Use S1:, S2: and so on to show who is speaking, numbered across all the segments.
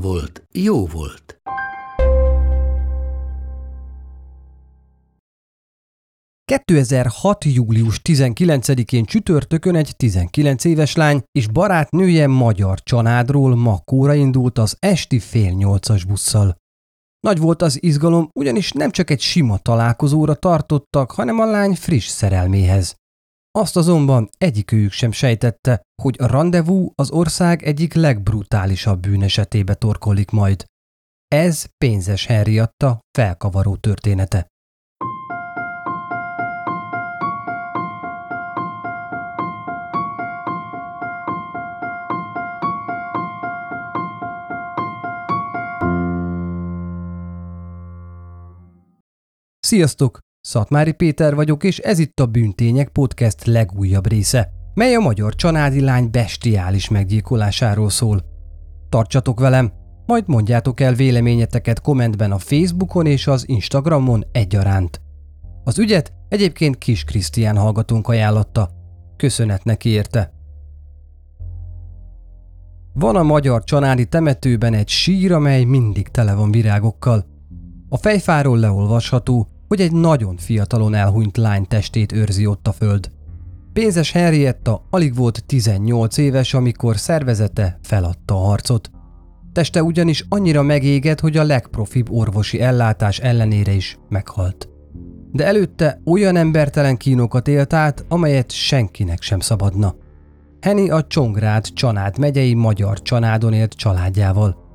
S1: volt, jó volt.
S2: ...2006. július 19-én csütörtökön egy 19 éves lány és barátnője magyar csanádról Makóra indult az esti fél nyolcas busszal. Nagy volt az izgalom, ugyanis nem csak egy sima találkozóra tartottak, hanem a lány friss szerelméhez. Azt azonban egyikőjük sem sejtette, hogy a rendezvú az ország egyik legbrutálisabb bűnesetébe torkolik majd. Ez pénzes Henriatta felkavaró története. Sziasztok! Szatmári Péter vagyok, és ez itt a Bűntények podcast legújabb része, mely a magyar családi lány bestiális meggyilkolásáról szól. Tartsatok velem, majd mondjátok el véleményeteket kommentben a Facebookon és az Instagramon egyaránt. Az ügyet egyébként Kis Krisztián hallgatónk ajánlotta. Köszönet neki érte. Van a magyar családi temetőben egy sír, amely mindig tele van virágokkal. A fejfáról leolvasható, hogy egy nagyon fiatalon elhunyt lány testét őrzi ott a föld. Pénzes Henrietta alig volt 18 éves, amikor szervezete feladta a harcot. Teste ugyanis annyira megégett, hogy a legprofibb orvosi ellátás ellenére is meghalt. De előtte olyan embertelen kínokat élt át, amelyet senkinek sem szabadna. Henny a Csongrád Csanád megyei magyar csanádon élt családjával –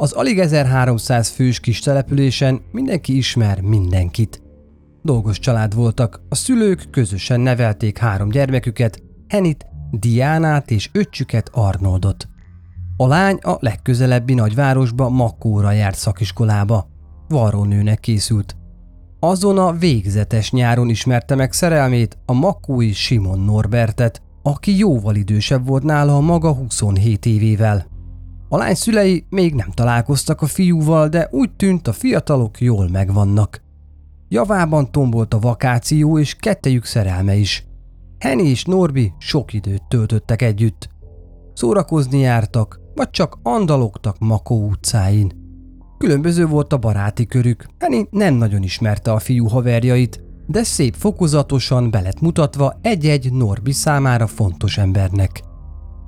S2: az alig 1300 fős kis településen mindenki ismer mindenkit. Dolgos család voltak, a szülők közösen nevelték három gyermeküket, Henit, Diánát és öccsüket Arnoldot. A lány a legközelebbi nagyvárosba Makóra járt szakiskolába. Varrónőnek készült. Azon a végzetes nyáron ismerte meg szerelmét a makói Simon Norbertet, aki jóval idősebb volt nála a maga 27 évével. A lány szülei még nem találkoztak a fiúval, de úgy tűnt a fiatalok jól megvannak. Javában tombolt a vakáció és kettejük szerelme is. Henny és Norbi sok időt töltöttek együtt. Szórakozni jártak, vagy csak andalogtak Makó utcáin. Különböző volt a baráti körük, Henny nem nagyon ismerte a fiú haverjait, de szép fokozatosan belet mutatva egy-egy Norbi számára fontos embernek.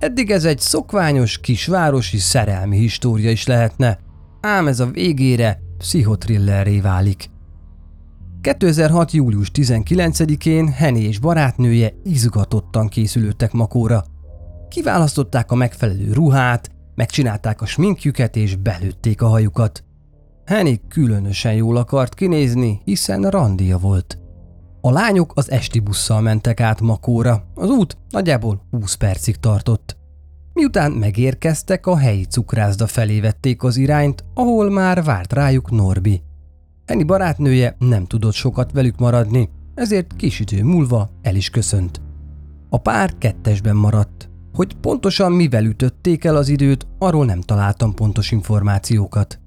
S2: Eddig ez egy szokványos kisvárosi szerelmi história is lehetne, ám ez a végére pszichotrillerré válik. 2006. július 19-én Henny és barátnője izgatottan készülődtek Makóra. Kiválasztották a megfelelő ruhát, megcsinálták a sminkjüket és belőtték a hajukat. Henny különösen jól akart kinézni, hiszen randia volt. A lányok az esti busszal mentek át Makóra, az út nagyjából 20 percig tartott. Miután megérkeztek, a helyi cukrászda felé vették az irányt, ahol már várt rájuk Norbi. Eni barátnője nem tudott sokat velük maradni, ezért kis idő múlva el is köszönt. A pár kettesben maradt. Hogy pontosan mivel ütötték el az időt, arról nem találtam pontos információkat.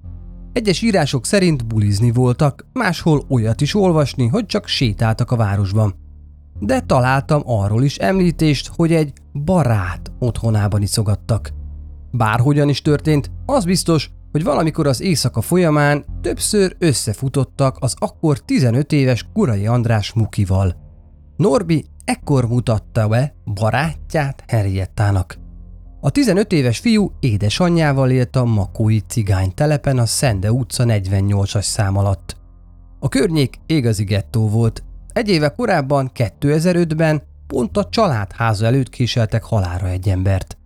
S2: Egyes írások szerint bulizni voltak, máshol olyat is olvasni, hogy csak sétáltak a városban. De találtam arról is említést, hogy egy barát otthonában iszogattak. Bárhogyan is történt, az biztos, hogy valamikor az éjszaka folyamán többször összefutottak az akkor 15 éves Kurai András Mukival. Norbi ekkor mutatta be barátját Henriettának. A 15 éves fiú édesanyjával élt a Makói cigány telepen a Szende utca 48-as szám alatt. A környék igazi gettó volt. Egy éve korábban, 2005-ben pont a családháza előtt kísértek halára egy embert.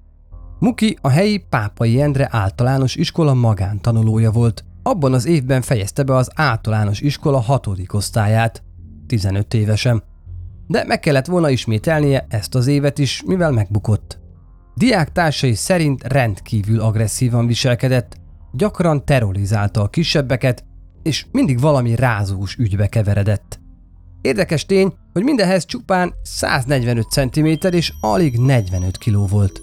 S2: Muki a helyi Pápai Endre általános iskola magántanulója volt. Abban az évben fejezte be az általános iskola hatodik osztályát, 15 évesen. De meg kellett volna ismételnie ezt az évet is, mivel megbukott. Diáktársai szerint rendkívül agresszívan viselkedett, gyakran terrorizálta a kisebbeket, és mindig valami rázós ügybe keveredett. Érdekes tény, hogy mindenhez csupán 145 cm és alig 45 kg volt.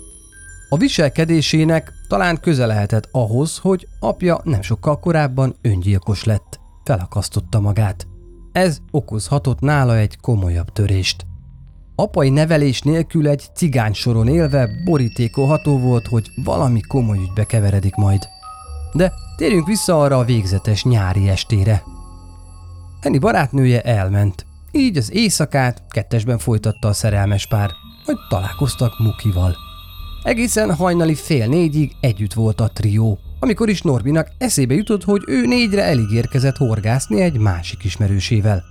S2: A viselkedésének talán köze lehetett ahhoz, hogy apja nem sokkal korábban öngyilkos lett, felakasztotta magát. Ez okozhatott nála egy komolyabb törést. Apai nevelés nélkül egy cigány soron élve borítékolható volt, hogy valami komoly ügybe keveredik majd. De térjünk vissza arra a végzetes nyári estére. Henny barátnője elment, így az éjszakát kettesben folytatta a szerelmes pár, hogy találkoztak Mukival. Egészen hajnali fél négyig együtt volt a trió, amikor is Norbinak eszébe jutott, hogy ő négyre elég érkezett horgászni egy másik ismerősével.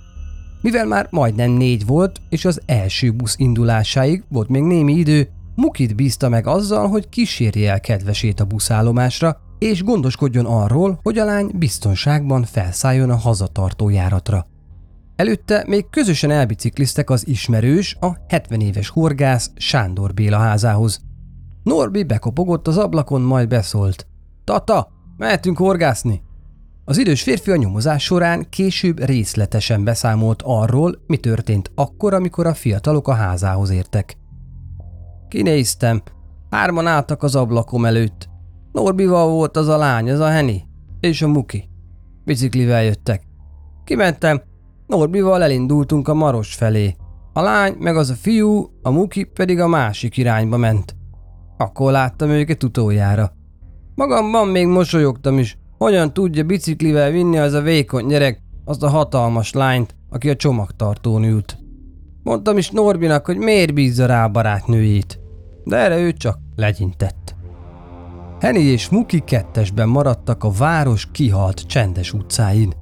S2: Mivel már majdnem négy volt, és az első busz indulásáig volt még némi idő, Mukit bízta meg azzal, hogy kísérje el kedvesét a buszállomásra, és gondoskodjon arról, hogy a lány biztonságban felszálljon a hazatartó járatra. Előtte még közösen elbicikliztek az ismerős, a 70 éves horgász Sándor Béla házához. Norbi bekopogott az ablakon, majd beszólt. Tata, mehetünk horgászni! Az idős férfi a nyomozás során később részletesen beszámolt arról, mi történt akkor, amikor a fiatalok a házához értek. Kinéztem. Hárman álltak az ablakom előtt. Norbival volt az a lány, az a Henny, és a Muki. Biciklivel jöttek. Kimentem, Norbival elindultunk a Maros felé. A lány meg az a fiú, a Muki pedig a másik irányba ment. Akkor láttam őket utoljára. Magamban még mosolyogtam is, hogyan tudja biciklivel vinni az a vékony gyerek azt a hatalmas lányt, aki a csomagtartón ült. Mondtam is Norbinak, hogy miért bízza rá a barátnőjét, de erre ő csak legyintett. Henny és Muki kettesben maradtak a város kihalt csendes utcáin.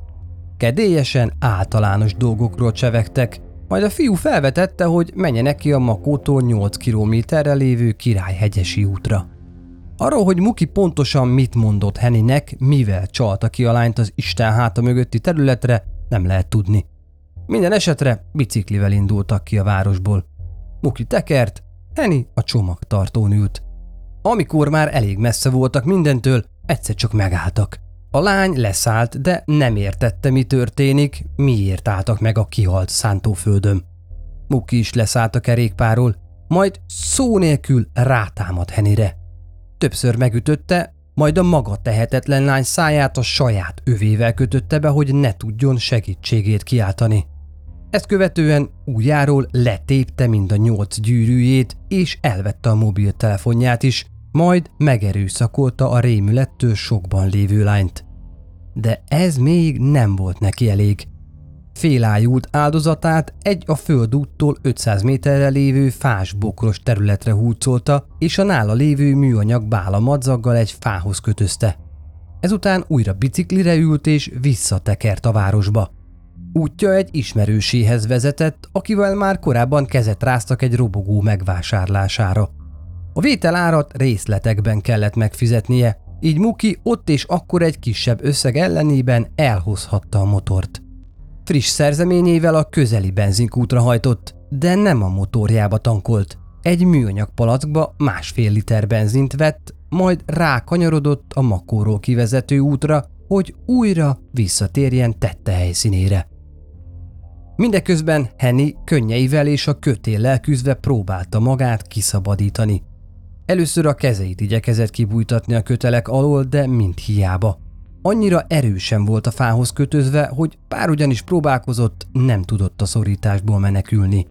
S2: Kedélyesen általános dolgokról csevegtek, majd a fiú felvetette, hogy menjenek ki a Makótól 8 kilométerre lévő Királyhegyesi útra. Arról, hogy Muki pontosan mit mondott Hennynek, mivel csalta ki a lányt az Isten háta mögötti területre, nem lehet tudni. Minden esetre biciklivel indultak ki a városból. Muki tekert, Henny a csomagtartón ült. Amikor már elég messze voltak mindentől, egyszer csak megálltak. A lány leszállt, de nem értette, mi történik, miért álltak meg a kihalt szántóföldön. Muki is leszállt a kerékpáról, majd szó nélkül rátámad Henire. Többször megütötte, majd a maga tehetetlen lány száját a saját övével kötötte be, hogy ne tudjon segítségét kiáltani. Ezt követően újjáról letépte mind a nyolc gyűrűjét, és elvette a mobiltelefonját is, majd megerőszakolta a rémülettől sokban lévő lányt. De ez még nem volt neki elég. Félájult áldozatát egy a földúttól 500 méterre lévő fás bokros területre húzolta, és a nála lévő műanyag bála madzaggal egy fához kötözte. Ezután újra biciklire ült és visszatekert a városba. Útja egy ismerőséhez vezetett, akivel már korábban kezet ráztak egy robogó megvásárlására. A vételárat részletekben kellett megfizetnie, így Muki ott és akkor egy kisebb összeg ellenében elhozhatta a motort. Friss szerzeményével a közeli benzinkútra hajtott, de nem a motorjába tankolt. Egy műanyag palackba másfél liter benzint vett, majd rákanyarodott a makóról kivezető útra, hogy újra visszatérjen tette helyszínére. Mindeközben Henny könnyeivel és a kötéllel küzdve próbálta magát kiszabadítani. Először a kezeit igyekezett kibújtatni a kötelek alól, de mind hiába. Annyira erősen volt a fához kötözve, hogy pár ugyanis próbálkozott, nem tudott a szorításból menekülni.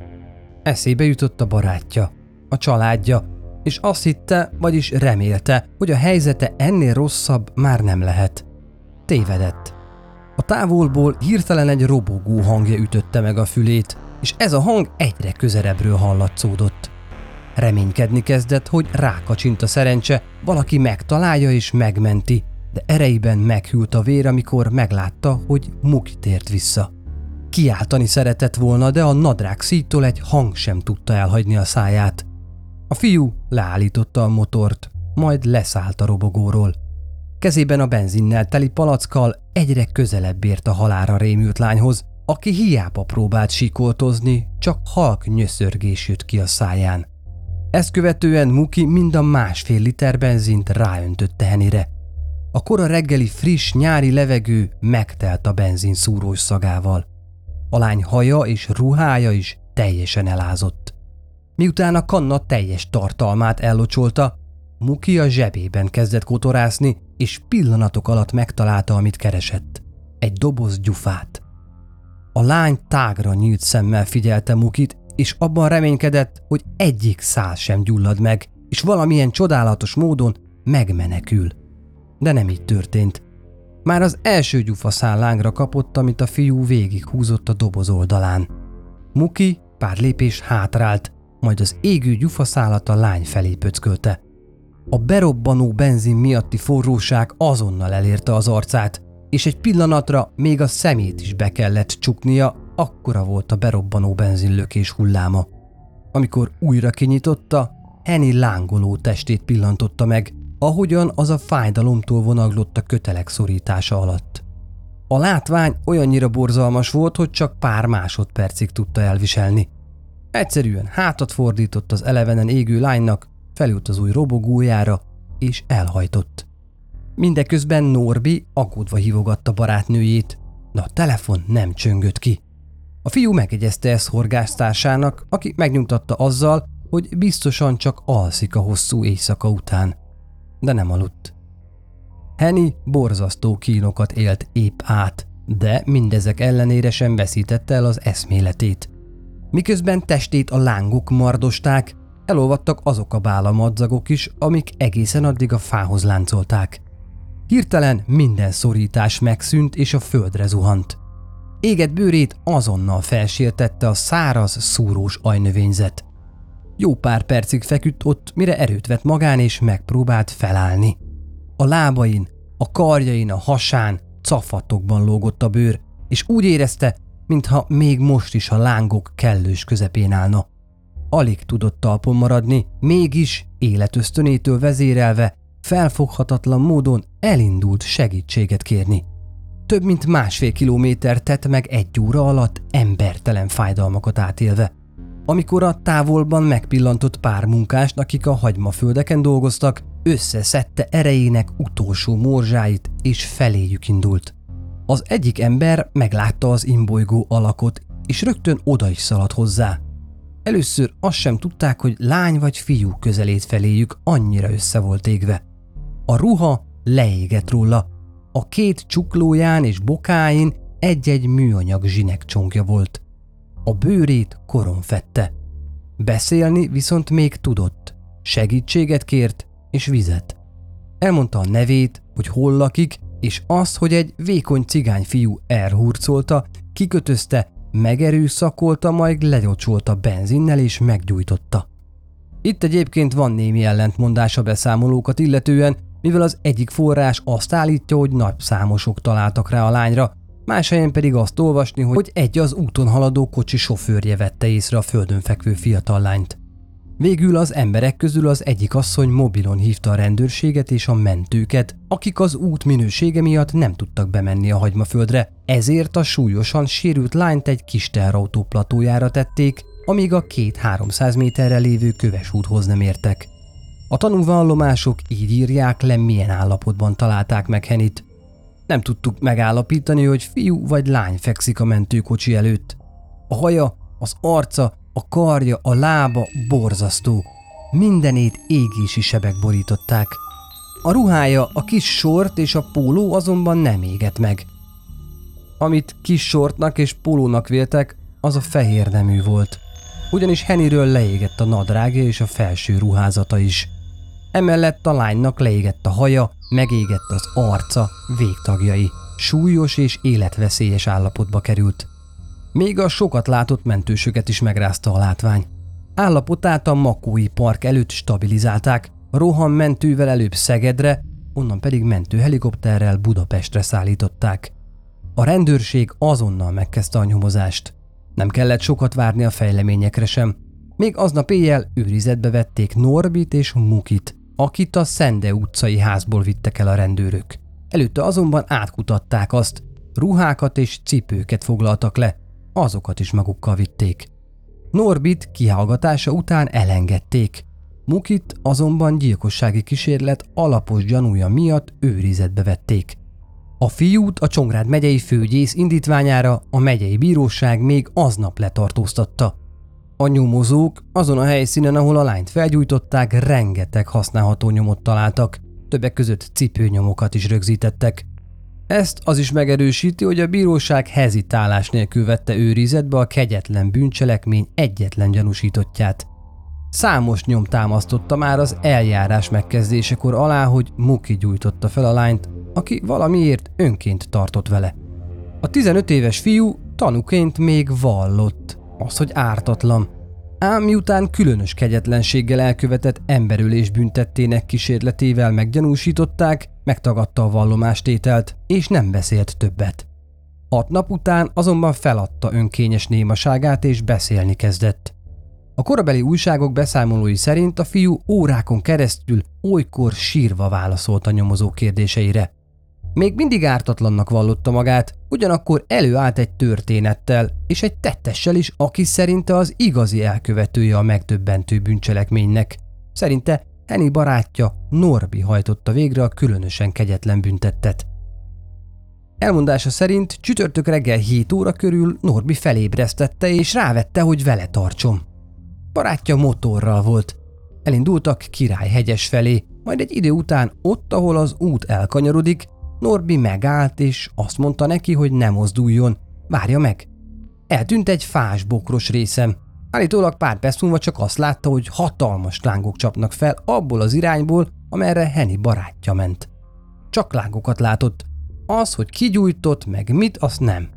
S2: Eszébe jutott a barátja, a családja, és azt hitte, vagyis remélte, hogy a helyzete ennél rosszabb már nem lehet. Tévedett. A távolból hirtelen egy robogó hangja ütötte meg a fülét, és ez a hang egyre közelebbről hallatszódott. Reménykedni kezdett, hogy rákacsint a szerencse, valaki megtalálja és megmenti, de ereiben meghűlt a vér, amikor meglátta, hogy Muki tért vissza. Kiáltani szeretett volna, de a nadrág szítól egy hang sem tudta elhagyni a száját. A fiú leállította a motort, majd leszállt a robogóról. Kezében a benzinnel teli palackkal egyre közelebb ért a halára rémült lányhoz, aki hiába próbált sikoltozni, csak halk nyöszörgés jött ki a száján. Ezt követően Muki mind a másfél liter benzint ráöntötte Henire. A kora reggeli friss nyári levegő megtelt a benzin szúrós szagával. A lány haja és ruhája is teljesen elázott. Miután a kanna teljes tartalmát ellocsolta, Muki a zsebében kezdett kotorászni, és pillanatok alatt megtalálta, amit keresett. Egy doboz gyufát. A lány tágra nyílt szemmel figyelte Mukit, és abban reménykedett, hogy egyik szál sem gyullad meg, és valamilyen csodálatos módon megmenekül. De nem így történt. Már az első gyufaszál lángra kapott, amit a fiú végig húzott a doboz oldalán. Muki pár lépés hátrált, majd az égő gyufaszálat a lány felé pöckölte. A berobbanó benzin miatti forróság azonnal elérte az arcát, és egy pillanatra még a szemét is be kellett csuknia, akkora volt a berobbanó benzinlökés hulláma. Amikor újra kinyitotta, Henny lángoló testét pillantotta meg, ahogyan az a fájdalomtól vonaglott a kötelek szorítása alatt. A látvány olyannyira borzalmas volt, hogy csak pár másodpercig tudta elviselni. Egyszerűen hátat fordított az elevenen égő lánynak, felült az új robogójára, és elhajtott. Mindeközben Norbi aggódva hívogatta barátnőjét, de a telefon nem csöngött ki. A fiú megegyezte ezt horgásztársának, aki megnyugtatta azzal, hogy biztosan csak alszik a hosszú éjszaka után. De nem aludt. Henny borzasztó kínokat élt épp át, de mindezek ellenére sem veszítette el az eszméletét. Miközben testét a lángok mardosták, elolvadtak azok a bálamadzagok is, amik egészen addig a fához láncolták. Hirtelen minden szorítás megszűnt és a földre zuhant. Éget bőrét azonnal felsértette a száraz, szúrós ajnövényzet. Jó pár percig feküdt ott, mire erőt vett magán és megpróbált felállni. A lábain, a karjain, a hasán, cafatokban lógott a bőr, és úgy érezte, mintha még most is a lángok kellős közepén állna. Alig tudott talpon maradni, mégis életösztönétől vezérelve felfoghatatlan módon elindult segítséget kérni. Több mint másfél kilométer tett meg egy óra alatt embertelen fájdalmakat átélve. Amikor a távolban megpillantott pár munkást, akik a hagymaföldeken dolgoztak, összeszedte erejének utolsó morzsáit és feléjük indult. Az egyik ember meglátta az imbolygó alakot, és rögtön oda is szaladt hozzá. Először azt sem tudták, hogy lány vagy fiú közelét feléjük annyira össze volt égve. A ruha leégett róla, a két csuklóján és bokáin egy-egy műanyag zsinek csonkja volt. A bőrét koron fette. Beszélni viszont még tudott. Segítséget kért és vizet. Elmondta a nevét, hogy hol lakik, és az, hogy egy vékony cigány fiú elhurcolta, kikötözte, megerőszakolta, majd lenyocsolta benzinnel és meggyújtotta. Itt egyébként van némi ellentmondás a beszámolókat illetően, mivel az egyik forrás azt állítja, hogy nagy számosok találtak rá a lányra, más helyen pedig azt olvasni, hogy egy az úton haladó kocsi sofőrje vette észre a földön fekvő fiatal lányt. Végül az emberek közül az egyik asszony mobilon hívta a rendőrséget és a mentőket, akik az út minősége miatt nem tudtak bemenni a hagymaföldre, ezért a súlyosan sérült lányt egy kis teherautó platójára tették, amíg a két-háromszáz méterre lévő köves úthoz nem értek. A tanúvallomások így írják le, milyen állapotban találták meg Henit. Nem tudtuk megállapítani, hogy fiú vagy lány fekszik a mentőkocsi előtt. A haja, az arca, a karja, a lába borzasztó. Mindenét égési sebek borították. A ruhája, a kis sort és a póló azonban nem égett meg. Amit kis sortnak és pólónak véltek, az a fehér nemű volt. Ugyanis Heniről leégett a nadrágja és a felső ruházata is. Emellett a lánynak leégett a haja, megégett az arca, végtagjai. Súlyos és életveszélyes állapotba került. Még a sokat látott mentősöket is megrázta a látvány. Állapotát a Makói Park előtt stabilizálták, rohan mentővel előbb Szegedre, onnan pedig mentőhelikopterrel Budapestre szállították. A rendőrség azonnal megkezdte a nyomozást. Nem kellett sokat várni a fejleményekre sem. Még aznap éjjel őrizetbe vették Norbit és Mukit, akit a Szende utcai házból vittek el a rendőrök. Előtte azonban átkutatták azt, ruhákat és cipőket foglaltak le, azokat is magukkal vitték. Norbit kihallgatása után elengedték. Mukit azonban gyilkossági kísérlet alapos gyanúja miatt őrizetbe vették. A fiút a Csongrád megyei főgyész indítványára a megyei bíróság még aznap letartóztatta. A nyomozók azon a helyszínen, ahol a lányt felgyújtották, rengeteg használható nyomot találtak, többek között cipőnyomokat is rögzítettek. Ezt az is megerősíti, hogy a bíróság hezitálás nélkül vette őrizetbe a kegyetlen bűncselekmény egyetlen gyanúsítottját. Számos nyom támasztotta már az eljárás megkezdésekor alá, hogy Muki gyújtotta fel a lányt, aki valamiért önként tartott vele. A 15 éves fiú tanuként még vallott, az, hogy ártatlan, ám miután különös kegyetlenséggel elkövetett emberülés büntettének kísérletével meggyanúsították, megtagadta a vallomástételt, és nem beszélt többet. Hat nap után azonban feladta önkényes némaságát és beszélni kezdett. A korabeli újságok beszámolói szerint a fiú órákon keresztül olykor sírva válaszolt a nyomozó kérdéseire. Még mindig ártatlannak vallotta magát, ugyanakkor előállt egy történettel és egy tettessel is, aki szerinte az igazi elkövetője a megdöbbentő bűncselekménynek. Szerinte Henny barátja Norbi hajtotta végre a különösen kegyetlen büntettet. Elmondása szerint csütörtök reggel 7 óra körül Norbi felébresztette és rávette, hogy vele tartson. Barátja motorral volt. Elindultak Királyhegyes felé, majd egy idő után ott, ahol az út elkanyarodik, Norbi megállt, és azt mondta neki, hogy ne mozduljon, várja meg. Eltűnt egy fás bokros részem. Állítólag pár perc múlva csak azt látta, hogy hatalmas lángok csapnak fel abból az irányból, amerre Henny barátja ment. Csak lángokat látott. Az, hogy kigyújtott, meg mit, azt nem.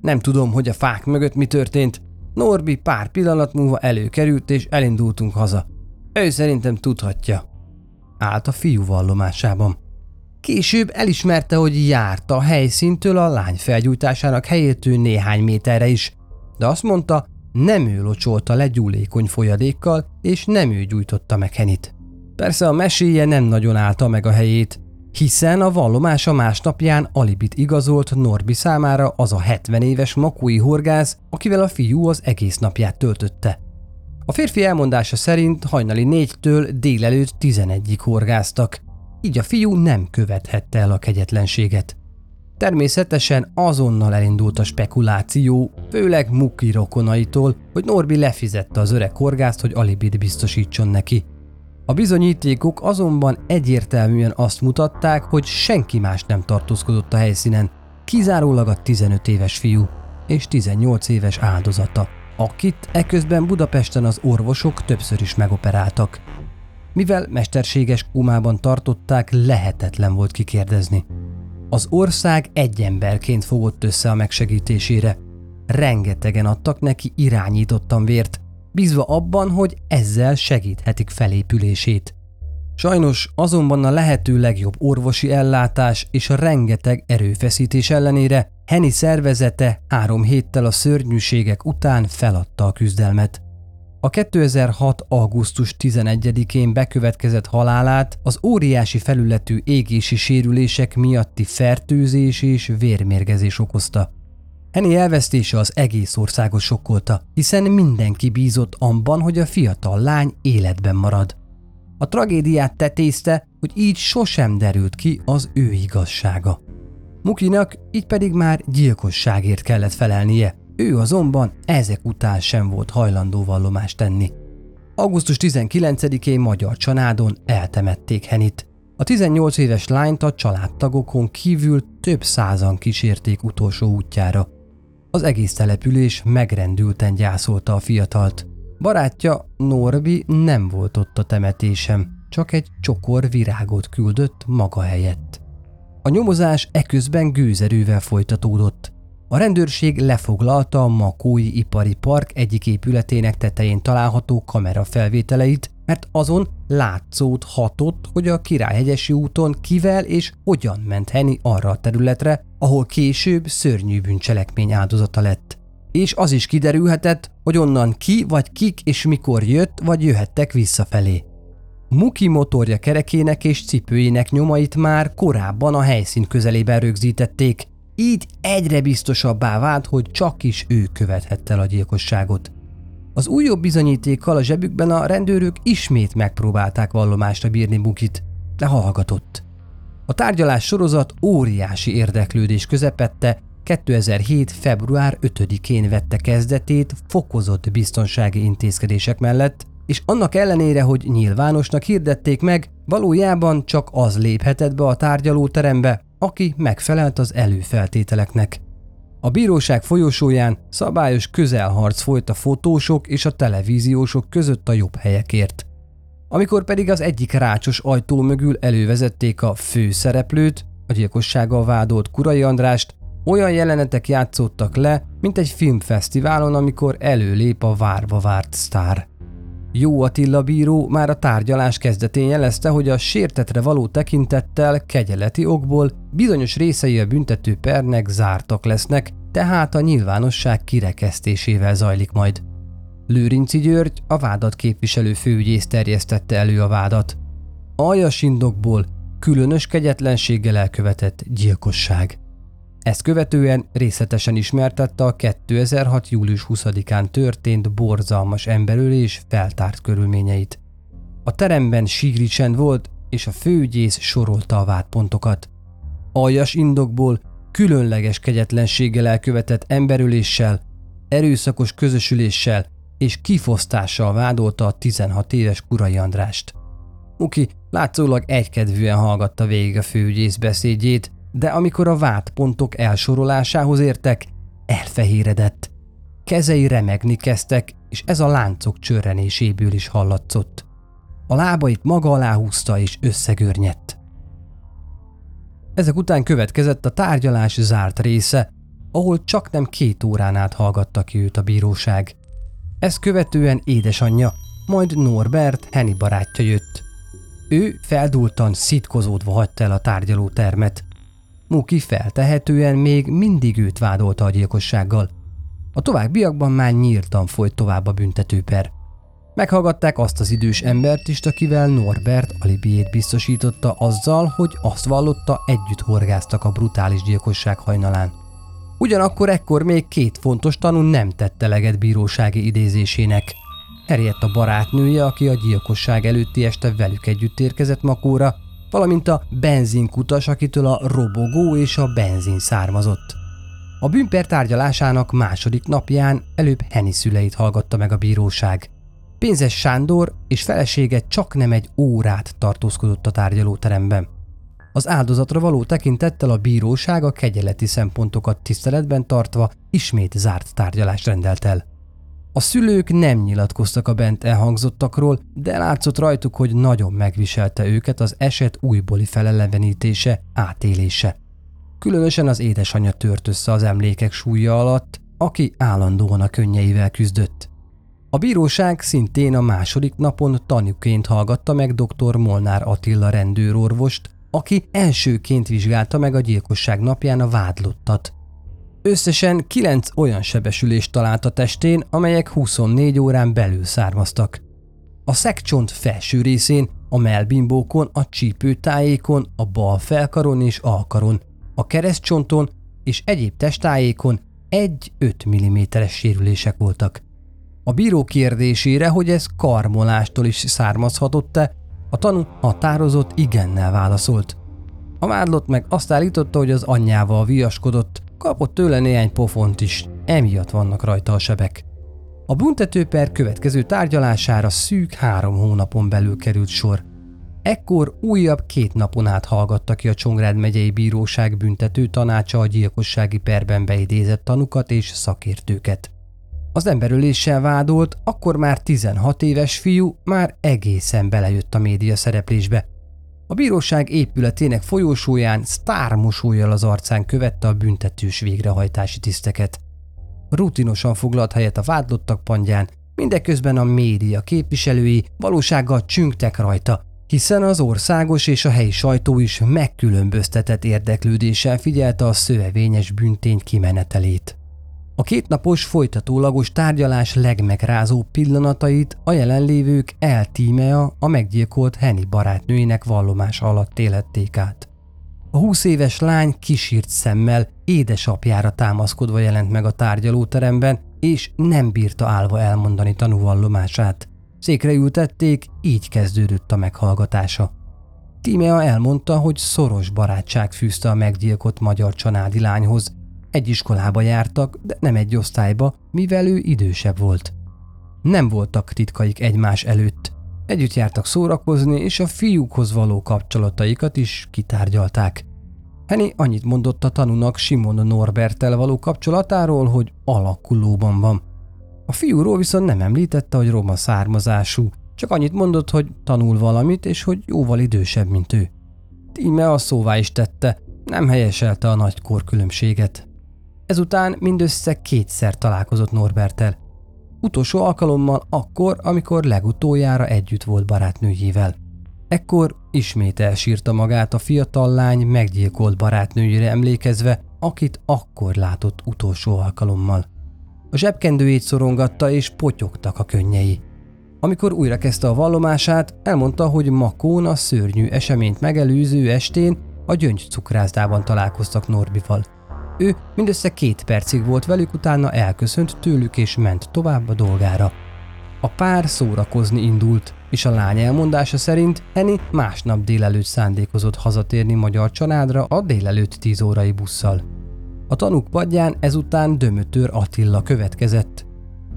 S2: Nem tudom, hogy a fák mögött mi történt. Norbi pár pillanat múlva előkerült, és elindultunk haza. Ő szerintem tudhatja. Állt a fiú vallomásában. Később elismerte, hogy járt a helyszíntől a lány felgyújtásának helyétől néhány méterre is, de azt mondta, nem ő locsolta le gyúlékony folyadékkal, és nem ő gyújtotta meg Henit. Persze a meséje nem nagyon állta meg a helyét, hiszen a vallomása másnapján alibit igazolt Norbi számára az a 70 éves makói horgász, akivel a fiú az egész napját töltötte. A férfi elmondása szerint hajnali négytől délelőtt 11-ig horgáztak, így a fiú nem követhette el a kegyetlenséget. Természetesen azonnal elindult a spekuláció, főleg Muki rokonaitól, hogy Norbi lefizette az öreg horgászt, hogy alibit biztosítson neki. A bizonyítékok azonban egyértelműen azt mutatták, hogy senki más nem tartózkodott a helyszínen, kizárólag a 15 éves fiú és 18 éves áldozata, akit eközben Budapesten az orvosok többször is megoperáltak. Mivel mesterséges kómában tartották, lehetetlen volt kikérdezni. Az ország egy emberként fogott össze a megsegítésére. Rengetegen adtak neki irányítottan vért, bízva abban, hogy ezzel segíthetik felépülését. Sajnos azonban a lehető legjobb orvosi ellátás és a rengeteg erőfeszítés ellenére Henny szervezete három héttel a szörnyűségek után feladta a küzdelmet. A 2006. augusztus 11-én bekövetkezett halálát az óriási felületű égési sérülések miatti fertőzés és vérmérgezés okozta. Henny elvesztése az egész országot sokkolta, hiszen mindenki bízott abban, hogy a fiatal lány életben marad. A tragédiát tetézte, hogy így sosem derült ki az ő igazsága. Mukinak így pedig már gyilkosságért kellett felelnie, ő azonban ezek után sem volt hajlandó vallomást tenni. Augusztus 19-én magyar családon eltemették Henit. A 18 éves lányt a családtagokon kívül több százan kísérték utolsó útjára. Az egész település megrendülten gyászolta a fiatalt. Barátja, Norbi nem volt ott a temetésem, csak egy csokor virágot küldött maga helyett. A nyomozás eközben gőzerővel folytatódott. A rendőrség lefoglalta a Makói Ipari Park egyik épületének tetején található kamera felvételeit, mert azon látszót hatott, hogy a Királyhegyesi úton kivel és hogyan ment Henny arra a területre, ahol később szörnyű bűncselekmény áldozata lett. És az is kiderülhetett, hogy onnan ki vagy kik és mikor jött vagy jöhettek visszafelé. Muki motorja kerekének és cipőjének nyomait már korábban a helyszín közelében rögzítették, így egyre biztosabbá vált, hogy csak is ő követhette el a gyilkosságot. Az újabb bizonyítékkal a zsebükben a rendőrök ismét megpróbálták vallomásra bírni Bukit, de hallgatott. A tárgyalás sorozat óriási érdeklődés közepette 2007. február 5-én vette kezdetét fokozott biztonsági intézkedések mellett, és annak ellenére, hogy nyilvánosnak hirdették meg, valójában csak az léphetett be a tárgyalóterembe, aki megfelelt az előfeltételeknek. A bíróság folyosóján szabályos közelharc folyt a fotósok és a televíziósok között a jobb helyekért. Amikor pedig az egyik rácsos ajtó mögül elővezették a főszereplőt, a gyilkossággal vádolt Kurai Andrást, olyan jelenetek játszottak le, mint egy filmfesztiválon, amikor előlép a várva várt sztár. Jó Attila bíró már a tárgyalás kezdetén jelezte, hogy a sértetre való tekintettel kegyeleti okból bizonyos részei a büntető pernek zártak lesznek, tehát a nyilvánosság kirekesztésével zajlik majd. Lőrinci György, a vádat képviselő főügyész terjesztette elő a vádat. Aljas indokból különös kegyetlenséggel elkövetett gyilkosság. Ezt követően részletesen ismertette a 2006. július 20-án történt borzalmas emberölés feltárt körülményeit. A teremben síri csend volt, és a főügyész sorolta a vádpontokat. Aljas indokból különleges kegyetlenséggel elkövetett emberöléssel, erőszakos közösüléssel és kifosztással vádolta a 16 éves Kurai Andrást. Uki látszólag egykedvűen hallgatta végig a főügyész beszédjét, de amikor a vádpontok elsorolásához értek, elfehéredett. Kezei remegni kezdtek, és ez a láncok csörrenéséből is hallatszott. A lábait maga alá húzta és összegörnyedt. Ezek után következett a tárgyalás zárt része, ahol csak nem két órán át hallgatta ki őt a bíróság. Ezt követően édesanyja, majd Norbert, Henny barátja jött. Ő feldultan, szitkozódva hagyta el a tárgyalótermet. Muki feltehetően még mindig őt vádolta a gyilkossággal. A továbbiakban már nyíltan folyt tovább a büntetőper. Meghallgatták azt az idős embert is, akivel Norbert alibiét biztosította azzal, hogy azt vallotta, együtt horgáztak a brutális gyilkosság hajnalán. Ugyanakkor ekkor még két fontos tanú nem tette leget bírósági idézésének. Erjedt a barátnője, aki a gyilkosság előtti este velük együtt érkezett Makóra, valamint a benzinkutas, akitől a robogó és a benzin származott. A bűnper tárgyalásának második napján előbb Heni szüleit hallgatta meg a bíróság. Pénzes Sándor és felesége csak nem egy órát tartózkodott a tárgyalóteremben. Az áldozatra való tekintettel a bíróság a kegyeleti szempontokat tiszteletben tartva ismét zárt tárgyalást rendelt el. A szülők nem nyilatkoztak a bent elhangzottakról, de látszott rajtuk, hogy nagyon megviselte őket az eset újbóli felelevenítése, átélése. Különösen az édesanyja tört össze az emlékek súlya alatt, aki állandóan a könnyeivel küzdött. A bíróság szintén a második napon tanúként hallgatta meg dr. Molnár Attila rendőrorvost, aki elsőként vizsgálta meg a gyilkosság napján a vádlottat. Összesen 9 olyan sebesülést talált a testén, amelyek 24 órán belül származtak. A szekcsont felső részén, a melbimbókon, a csípőtájékon, a bal felkaron és alkaron, a keresztcsonton és egyéb testájékon 1-5 mm-es sérülések voltak. A bíró kérdésére, hogy ez karmolástól is származhatott-e, a tanú határozott igennel válaszolt. A vádlott meg azt állította, hogy az anyjával viaskodott, kapott tőle néhány pofont is, emiatt vannak rajta a sebek. A büntetőper következő tárgyalására szűk három hónapon belül került sor. Ekkor újabb két napon át hallgatta ki a Csongrád megyei bíróság büntető tanácsa a gyilkossági perben beidézett tanukat és szakértőket. Az emberöléssel vádolt, akkor már 16 éves fiú már egészen belejött a média szereplésbe. A bíróság épületének folyósóján sztármosójjal az arcán követte a büntetős végrehajtási tiszteket. Rutinosan foglalt helyet a vádlottak pandján, mindeközben a média képviselői valósággal csüngtek rajta, hiszen az országos és a helyi sajtó is megkülönböztetett érdeklődéssel figyelte a szövevényes büntény kimenetelét. A kétnapos folytatólagos tárgyalás legmegrázóbb pillanatait a jelenlévők eltímea a meggyilkolt Henny barátnőinek vallomása alatt élették át. A 20 éves lány kisírt szemmel édesapjára támaszkodva jelent meg a tárgyalóteremben, és nem bírta állva elmondani tanúvallomását. Székre ültették, így kezdődött a meghallgatása. Tímea elmondta, hogy szoros barátság fűzte a meggyilkolt magyar csanádi lányhoz. Egy iskolába jártak, de nem egy osztályba, mivel ő idősebb volt. Nem voltak titkaik egymás előtt. Együtt jártak szórakozni, és a fiúkhoz való kapcsolataikat is kitárgyalták. Henny annyit mondott a tanúnak Simon Norbertel való kapcsolatáról, hogy alakulóban van. A fiúról viszont nem említette, hogy roma származású, csak annyit mondott, hogy tanul valamit, és hogy jóval idősebb, mint ő. Tíme a szóvá is tette, nem helyeselte a nagy korkülönbséget. Ezután mindössze kétszer találkozott Norbertel. Utolsó alkalommal akkor, amikor legutoljára együtt volt barátnőjével. Ekkor ismét elsírta magát a fiatal lány meggyilkolt barátnőjére emlékezve, akit akkor látott utolsó alkalommal. A zsebkendőjét szorongatta és potyogtak a könnyei. Amikor újra kezdte a vallomását, elmondta, hogy Makón a szörnyű eseményt megelőző estén a gyöngy cukrászdában találkoztak Norbival. Ő mindössze két percig volt velük, utána elköszönt tőlük és ment tovább a dolgára. A pár szórakozni indult, és a lány elmondása szerint Henny másnap délelőtt szándékozott hazatérni magyar családra a délelőtt 10 órai busszal. A tanúk padján ezután Dömötör Attila következett.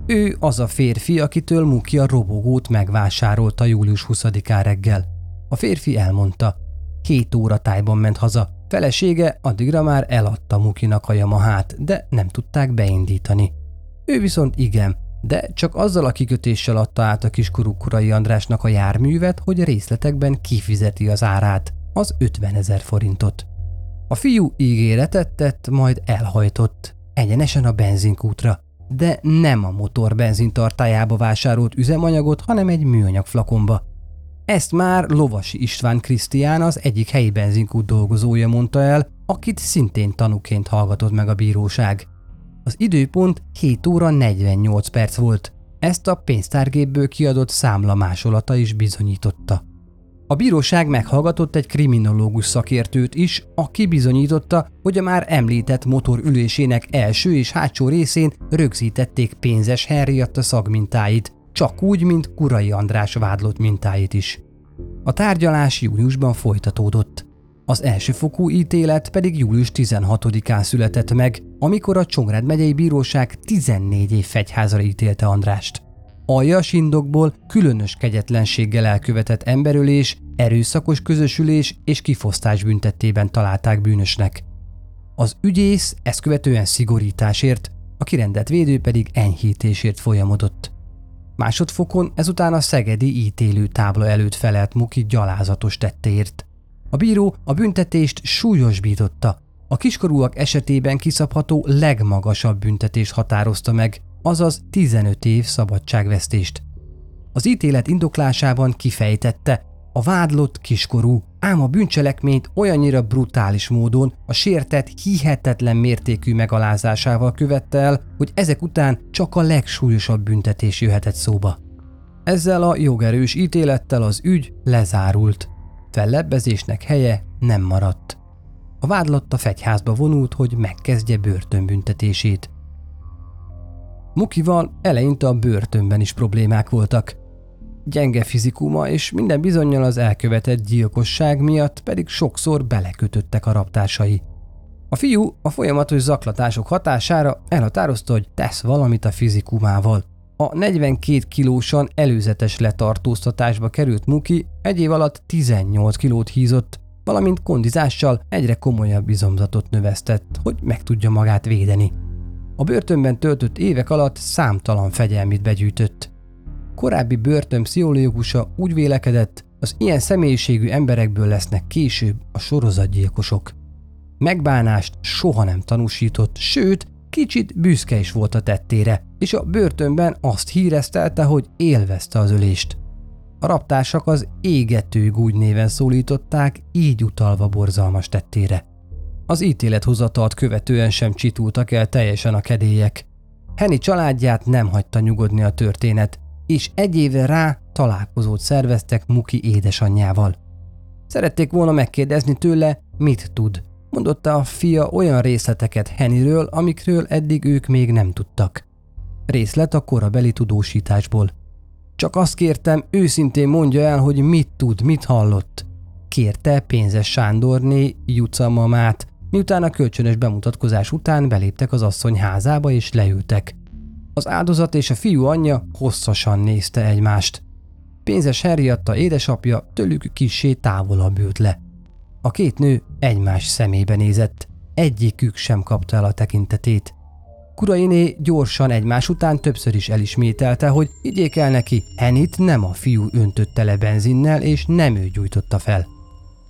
S2: Ő az a férfi, akitől Muki a robogót megvásárolta július 20-án reggel. A férfi elmondta, két óra tájban ment haza, felesége addigra már eladta Mukinak a Yamahát, de nem tudták beindítani. Ő viszont igen, de csak azzal a kikötéssel adta át a kiskorú Kurai Andrásnak a járművet, hogy részletekben kifizeti az árát, az 50 ezer forintot. A fiú ígéretet tett, majd elhajtott, egyenesen a benzinkútra, de nem a motor benzintartájába vásárolt üzemanyagot, hanem egy műanyag flakonba. Ezt már Lovasi István Krisztián, az egyik helyi benzinkút dolgozója mondta el, akit szintén tanúként hallgatott meg a bíróság. Az időpont 7 óra 48 perc volt. Ezt a pénztárgépből kiadott számla másolata is bizonyította. A bíróság meghallgatott egy kriminológus szakértőt is, aki bizonyította, hogy a már említett motor ülésének első és hátsó részén rögzítették pénzes Henrietta szagmintáit, csak úgy, mint Kurai András vádlott mintáit is. A tárgyalás júniusban folytatódott. Az elsőfokú ítélet pedig július 16-án született meg, amikor a Csongrád megyei bíróság 14 év fegyházra ítélte Andrást. Aljas indokból különös kegyetlenséggel elkövetett emberölés, erőszakos közösülés és kifosztás büntettében találták bűnösnek. Az ügyész ezt követően szigorításért, a kirendelt védő pedig enyhítésért folyamodott. Másodfokon ezután a szegedi ítélő tábla előtt felelt Muki gyalázatos tetteért. A bíró a büntetést súlyosbította, a kiskorúak esetében kiszabható legmagasabb büntetést határozta meg, azaz 15 év szabadságvesztést. Az ítélet indoklásában kifejtette, a vádlott kiskorú, ám a bűncselekményt olyannyira brutális módon a sértett hihetetlen mértékű megalázásával követte el, hogy ezek után csak a legsúlyosabb büntetés jöhetett szóba. Ezzel a jogerős ítélettel az ügy lezárult. Fellebbezésnek helye nem maradt. A vádlott a fegyházba vonult, hogy megkezdje börtönbüntetését. Mukival eleinte a börtönben is problémák voltak. Gyenge fizikuma és minden bizonyal az elkövetett gyilkosság miatt pedig sokszor belekötöttek a raptársai. A fiú a folyamatos zaklatások hatására elhatározta, hogy tesz valamit a fizikumával. A 42 kilósan előzetes letartóztatásba került Muki egy év alatt 18 kilót hízott, valamint kondizással egyre komolyabb izomzatot növesztett, hogy meg tudja magát védeni. A börtönben töltött évek alatt számtalan fegyelmit begyűjtött. Korábbi börtön pszichológusa úgy vélekedett, az ilyen személyiségű emberekből lesznek később a sorozatgyilkosok. Megbánást soha nem tanúsított, sőt, kicsit büszke is volt a tettére, és a börtönben azt híreztelte, hogy élvezte az ölést. A raptársak az égető gúgy néven szólították, így utalva borzalmas tettére. Az ítélethozatalt követően sem csitultak el teljesen a kedélyek. Henny családját nem hagyta nyugodni a történet, és egy éve rá találkozót szerveztek Muki édesanyjával. Szerették volna megkérdezni tőle, mit tud. Mondotta a fia olyan részleteket Hennyről, amikről eddig ők még nem tudtak. Részlet a korabeli tudósításból. Csak azt kértem, őszintén mondja el, hogy mit tud, mit hallott. Kérte pénzes Sándorné Juca mamát, miután a kölcsönös bemutatkozás után beléptek az asszony házába és leültek. Az áldozat és a fiú anyja hosszasan nézte egymást. Pénzes Henriatta édesapja tőlük kissé távolabb ült le. A két nő egymás szemébe nézett, egyikük sem kapta el a tekintetét. Kurainé gyorsan egymás után többször is elismételte, hogy igyék el neki, Henit nem a fiú öntötte le benzinnel, és nem ő gyújtotta fel.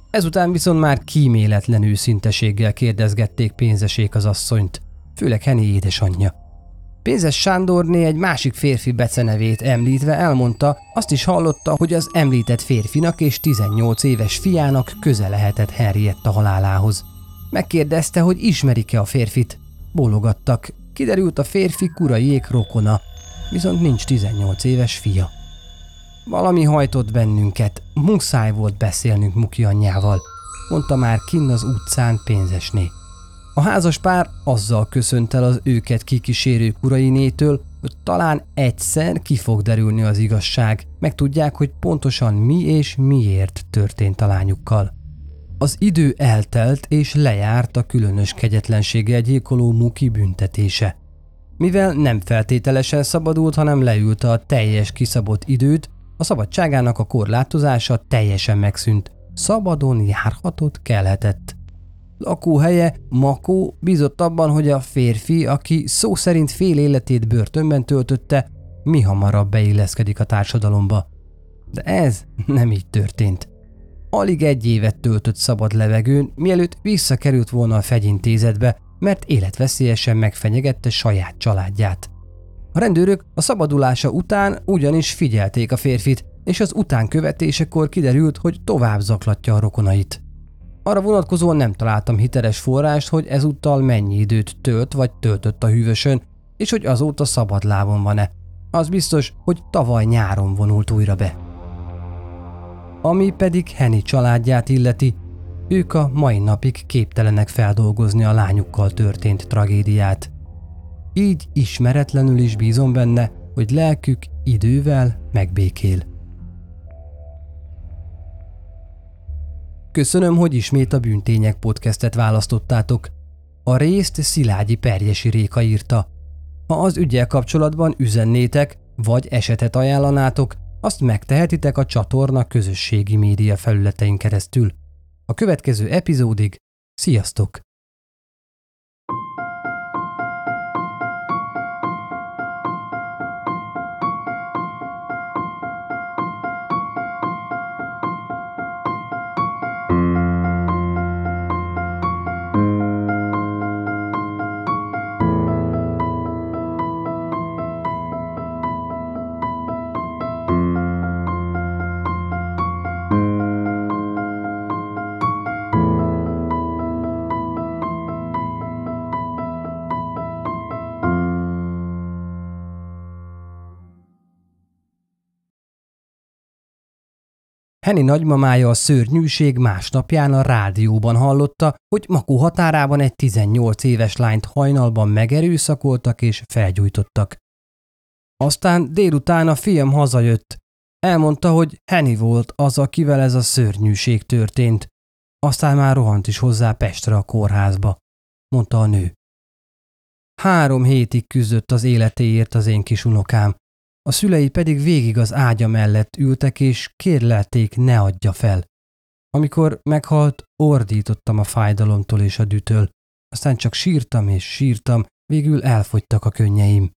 S2: Ezután viszont már kíméletlen őszinteséggel kérdezgették pénzesék az asszonyt, főleg Heni édesanyja. Pénzes Sándorné egy másik férfi becenevét említve elmondta, azt is hallotta, hogy az említett férfinak és 18 éves fiának köze lehetett Henrietta halálához. Megkérdezte, hogy ismerik-e a férfit. Bólogattak, Kiderült a férfi kuraiék rokona, viszont nincs 18 éves fia. Valami hajtott bennünket, muszáj volt beszélnünk Muki anyjával, mondta már kinn az utcán pénzesné. A házas pár azzal köszönt el az őket kikísérő kurainétől, hogy talán egyszer ki fog derülni az igazság, meg tudják, hogy pontosan mi és miért történt a lányukkal. Az idő eltelt, és lejárt a különös kegyetlenséggel gyilkoló Muki büntetése. Mivel nem feltételesen szabadult, hanem leült a teljes kiszabott időt, a szabadságának a korlátozása teljesen megszűnt. Szabadon járhatott, kelhetett. Lakóhelye, Makó bízott abban, hogy a férfi, aki szó szerint fél életét börtönben töltötte, mi hamarabb beilleszkedik a társadalomba. De ez nem így történt. Alig egy évet töltött szabad levegőn, mielőtt visszakerült volna a fegyintézetbe, mert életveszélyesen megfenyegette saját családját. A rendőrök a szabadulása után ugyanis figyelték a férfit, és az utánkövetésekor kiderült, hogy tovább zaklatja a rokonait. Arra vonatkozóan nem találtam hiteles forrást, hogy ezúttal mennyi időt tölt vagy töltött a hűvösön, és hogy azóta szabad lábon van-e. Az biztos, hogy tavaly nyáron vonult újra be. Ami pedig Henny családját illeti, ők a mai napig képtelenek feldolgozni a lányukkal történt tragédiát. Így ismeretlenül is bízom benne, hogy lelkük idővel megbékél. Köszönöm, hogy ismét a Bűntények podcastet választottátok. A részt Szilágyi Perjesi Réka írta. Ha az ügyel kapcsolatban üzennétek, vagy esetet ajánlanátok, azt megtehetitek a csatorna közösségi média felületein keresztül. A következő epizódig sziasztok! Henny nagymamája a szörnyűség másnapján a rádióban hallotta, hogy Makó határában egy 18 éves lányt hajnalban megerőszakoltak és felgyújtottak. Aztán délután a fiam hazajött. Elmondta, hogy Henny volt az, akivel ez a szörnyűség történt. Aztán már rohant is hozzá Pestre a kórházba, mondta a nő. Három hétig küzdött az életéért az én kis unokám, a szülei pedig végig az ágya mellett ültek, és kérlelték, ne adja fel. Amikor meghalt, ordítottam a fájdalomtól és a dütől, aztán csak sírtam és sírtam, végül elfogytak a könnyeim.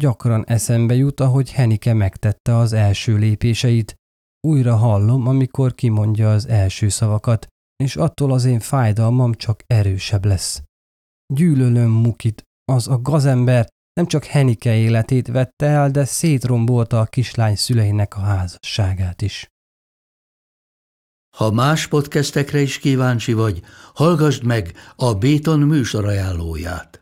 S2: Gyakran eszembe jut, ahogy Henike megtette az első lépéseit. Újra hallom, amikor kimondja az első szavakat, és attól az én fájdalmam csak erősebb lesz. Gyűlölöm Mukit, az a gazember, nem csak Henike életét vette el, de szétrombolta a kislány szüleinek a házasságát is.
S1: Ha más podcastekre is kíváncsi vagy, hallgassd meg a Béton műsor ajánlóját.